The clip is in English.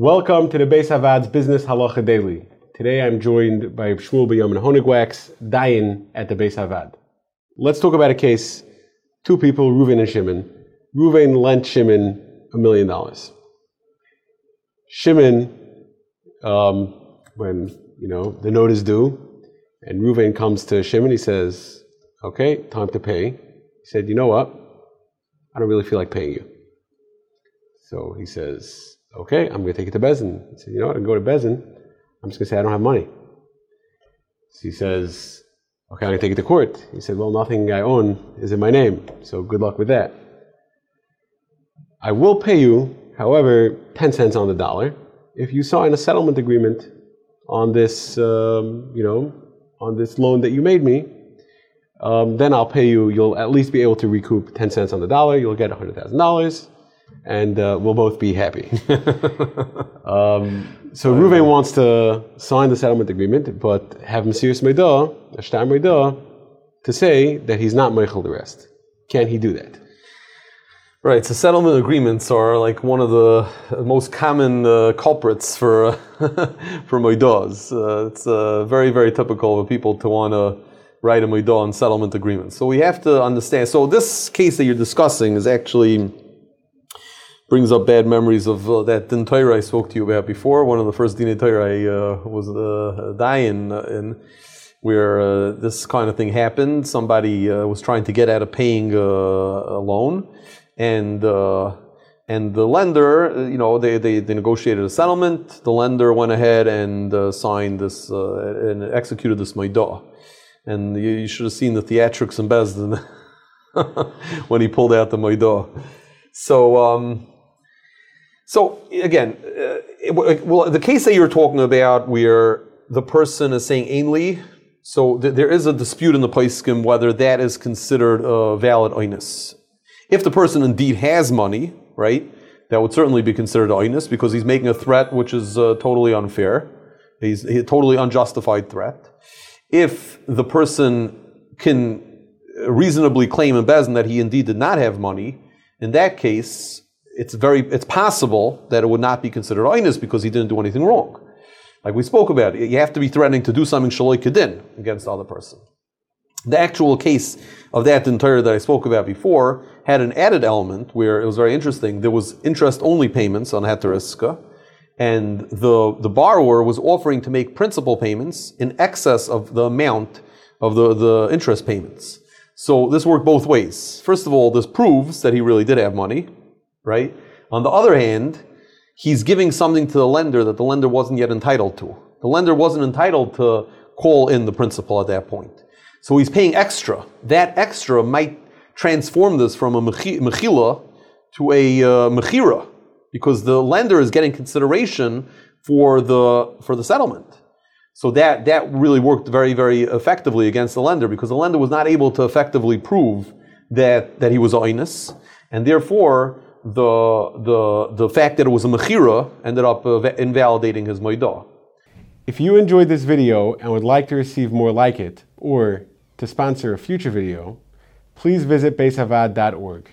Welcome to the Beis Havad's Business Halacha Daily. Today I'm joined by Shmuel B'Yamin Honigwachs, Dayan at the Beis Havad. Let's talk about a case. Two people, Reuven and Shimon. Reuven lent Shimon a million dollars. Shimon, um, when you know the note is due, and Reuven comes to Shimon, he says, "Okay, time to pay." He said, "You know what? I don't really feel like paying you." So he says, okay, I'm going to take it to Beis Din. He said, you know what, I go to Bezin. I'm just going to say I don't have money. So he says, okay, I'm going to take it to court. He said, well, nothing I own is in my name, so good luck with that. I will pay you, however, 10 cents on the dollar if you sign a settlement agreement on this, um, you know, on this loan that you made me. Um, then I'll pay you. You'll at least be able to recoup 10 cents on the dollar. You'll get $100,000 and uh, we'll both be happy. um, so Ruvain wants to sign the settlement agreement, but have Mesiris Meidah, a Shtar Meidah, to say that he's not Meichel the rest. Can he do that? Right, so settlement agreements are like one of the most common uh, culprits for for moidas. Uh, it's uh, very, very typical of people to want to write a moidah on settlement agreements. So we have to understand. So this case that you're discussing is actually brings up bad memories of uh, that din Torah I spoke to you about before. One of the first din Torah I uh, was uh, dying in, where uh, this kind of thing happened. Somebody uh, was trying to get out of paying uh, a loan, and and the lender, you know, they, they, they, negotiated a settlement. The lender went ahead and signed this and executed this maidah. And you, you, should have seen the theatrics in Beis Din when he pulled out the maidah. So. Um, so again, uh, well, the case that you're talking about, where the person is saying ainly, so th- there is a dispute in the Paiskim whether that is considered a valid oinus. If the person indeed has money, right, that would certainly be considered oinus because he's making a threat which is uh, totally unfair. He's, a totally unjustified threat. If the person can reasonably claim in Beis Din that he indeed did not have money, in that case, it's very it's possible that it would not be considered oinus because he didn't do anything wrong. Like we spoke about, you have to be threatening to do something shaloi kedin against the other person. The actual case of that entire that I spoke about before had an added element where it was very interesting. There was interest only payments on heter iska, and the, the borrower was offering to make principal payments in excess of the amount of the, the interest payments. So this worked both ways. First of all, this proves that he really did have money, right? On the other hand, he's giving something to the lender that the lender wasn't yet entitled to. The lender wasn't entitled to call in the principal at that point. So he's paying extra. That extra might transform this from a mechila to a uh, mechira, because the lender is getting consideration for the for the settlement. So that that really worked very very effectively against the lender because the lender was not able to effectively prove that that he was oinus, and therefore the, the, the fact that it was a mechira ended up uh, invalidating his maidah. If you enjoyed this video and would like to receive more like it, or to sponsor a future video, please visit beisavad.org.